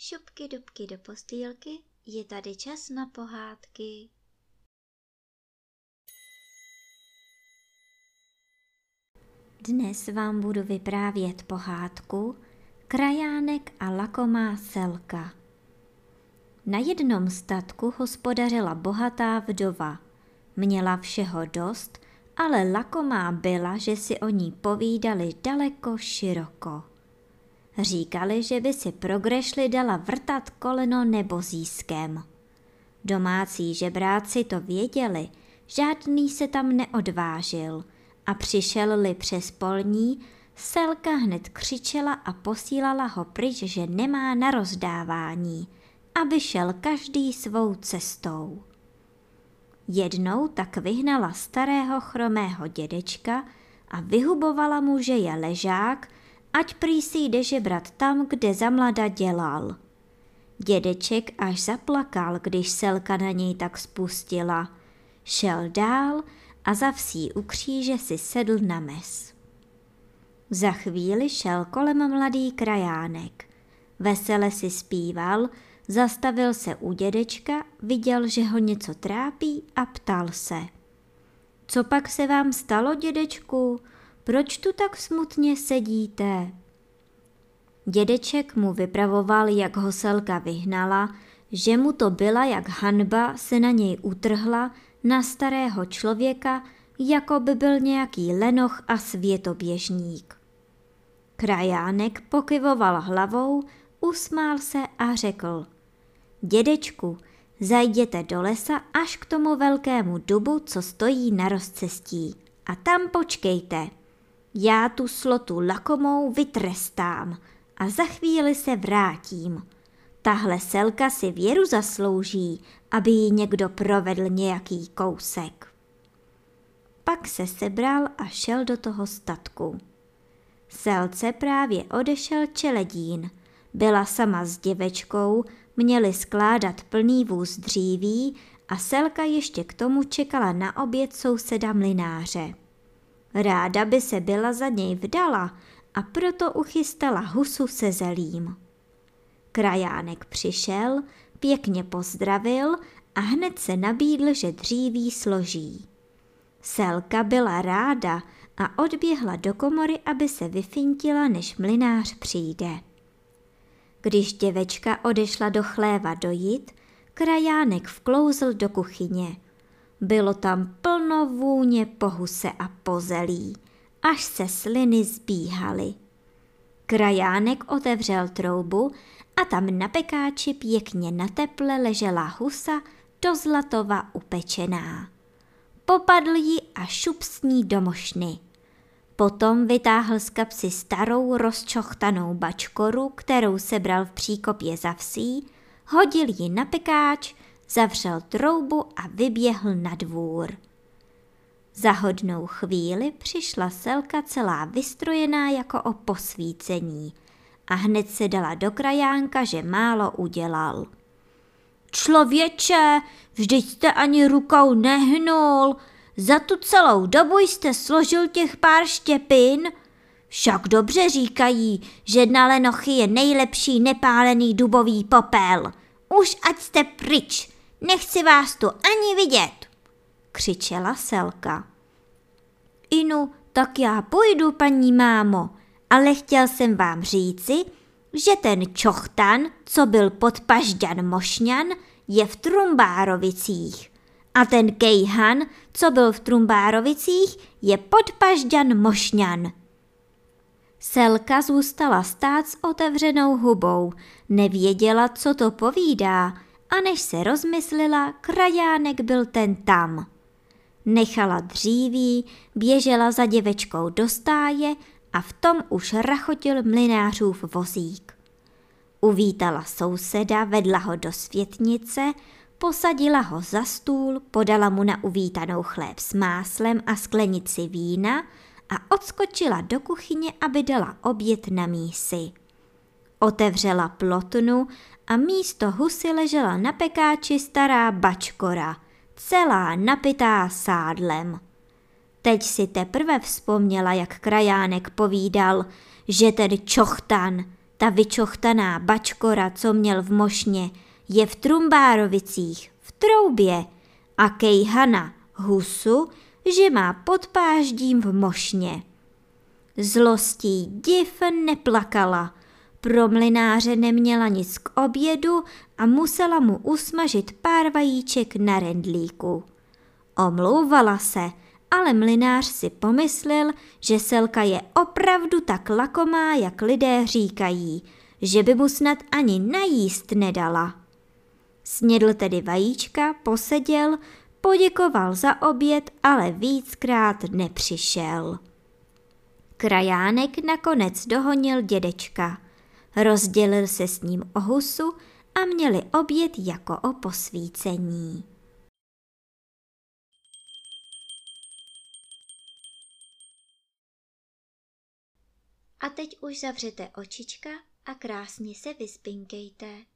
dubky, dubky do postýlky, je tady čas na pohádky. Dnes vám budu vyprávět pohádku Krajánek a lakomá selka. Na jednom statku hospodařila bohatá vdova. Měla všeho dost, ale lakomá byla, že si o ní povídali daleko široko. Říkali, že by si pro grešli dala vrtat koleno nebo získem. Domácí žebráci to věděli, žádný se tam neodvážil a přišel-li přes polní, Selka hned křičela a posílala ho pryč, že nemá na rozdávání, aby šel každý svou cestou. Jednou tak vyhnala starého chromého dědečka a vyhubovala mu, že je ležák, ať prý si jde žebrat tam, kde za mlada dělal. Dědeček až zaplakal, když selka na něj tak spustila. Šel dál a za vsí u kříže si sedl na mes. Za chvíli šel kolem mladý krajánek. Vesele si zpíval, zastavil se u dědečka, viděl, že ho něco trápí a ptal se. Co pak se vám stalo, dědečku? Proč tu tak smutně sedíte? Dědeček mu vypravoval, jak ho selka vyhnala, že mu to byla jak hanba se na něj utrhla na starého člověka, jako by byl nějaký lenoch a světoběžník. Krajánek pokyvoval hlavou, usmál se a řekl Dědečku, zajděte do lesa až k tomu velkému dubu, co stojí na rozcestí a tam počkejte. Já tu slotu lakomou vytrestám a za chvíli se vrátím. Tahle selka si věru zaslouží, aby ji někdo provedl nějaký kousek. Pak se sebral a šel do toho statku. Selce právě odešel čeledín. Byla sama s děvečkou, měli skládat plný vůz dříví a Selka ještě k tomu čekala na oběd souseda mlináře. Ráda by se byla za něj vdala a proto uchystala husu se zelím. Krajánek přišel, pěkně pozdravil a hned se nabídl, že dříví složí. Selka byla ráda a odběhla do komory, aby se vyfintila, než mlinář přijde. Když děvečka odešla do chléva dojít, krajánek vklouzl do kuchyně. Bylo tam plno vůně pohuse a pozelí, až se sliny zbíhaly. Krajánek otevřel troubu a tam na pekáči pěkně na teple ležela husa do zlatova upečená. Popadl ji a šup s ní do mošny. Potom vytáhl z kapsy starou rozčochtanou bačkoru, kterou sebral v příkopě za vsí, hodil ji na pekáč, zavřel troubu a vyběhl na dvůr. Za hodnou chvíli přišla selka celá vystrojená jako o posvícení a hned se dala do krajánka, že málo udělal. Člověče, vždyť jste ani rukou nehnul, za tu celou dobu jste složil těch pár štěpin? Však dobře říkají, že na lenochy je nejlepší nepálený dubový popel. Už ať jste pryč, nechci vás tu ani vidět, křičela Selka. Inu, tak já půjdu, paní mámo, ale chtěl jsem vám říci, že ten čochtan, co byl pod Pažďan Mošňan, je v Trumbárovicích. A ten Kejhan, co byl v Trumbárovicích, je podpažďan Mošňan. Selka zůstala stát s otevřenou hubou, nevěděla, co to povídá, a než se rozmyslela, krajánek byl ten tam. Nechala dříví, běžela za děvečkou do stáje a v tom už rachotil mlinářův vozík. Uvítala souseda, vedla ho do světnice, Posadila ho za stůl, podala mu na uvítanou chléb s máslem a sklenici vína a odskočila do kuchyně, aby dala oběd na mísi. Otevřela plotnu a místo husy ležela na pekáči stará bačkora, celá napitá sádlem. Teď si teprve vzpomněla, jak krajánek povídal, že ten čochtan, ta vyčochtaná bačkora, co měl v mošně, je v Trumbárovicích, v troubě a kejhana husu, že má pod páždím v mošně. Zlostí div neplakala, pro mlináře neměla nic k obědu a musela mu usmažit pár vajíček na rendlíku. Omlouvala se, ale mlinář si pomyslel, že Selka je opravdu tak lakomá, jak lidé říkají, že by mu snad ani najíst nedala. Snědl tedy vajíčka, poseděl, poděkoval za oběd, ale víckrát nepřišel. Krajánek nakonec dohonil dědečka. Rozdělil se s ním o husu a měli oběd jako o posvícení. A teď už zavřete očička a krásně se vyspinkejte.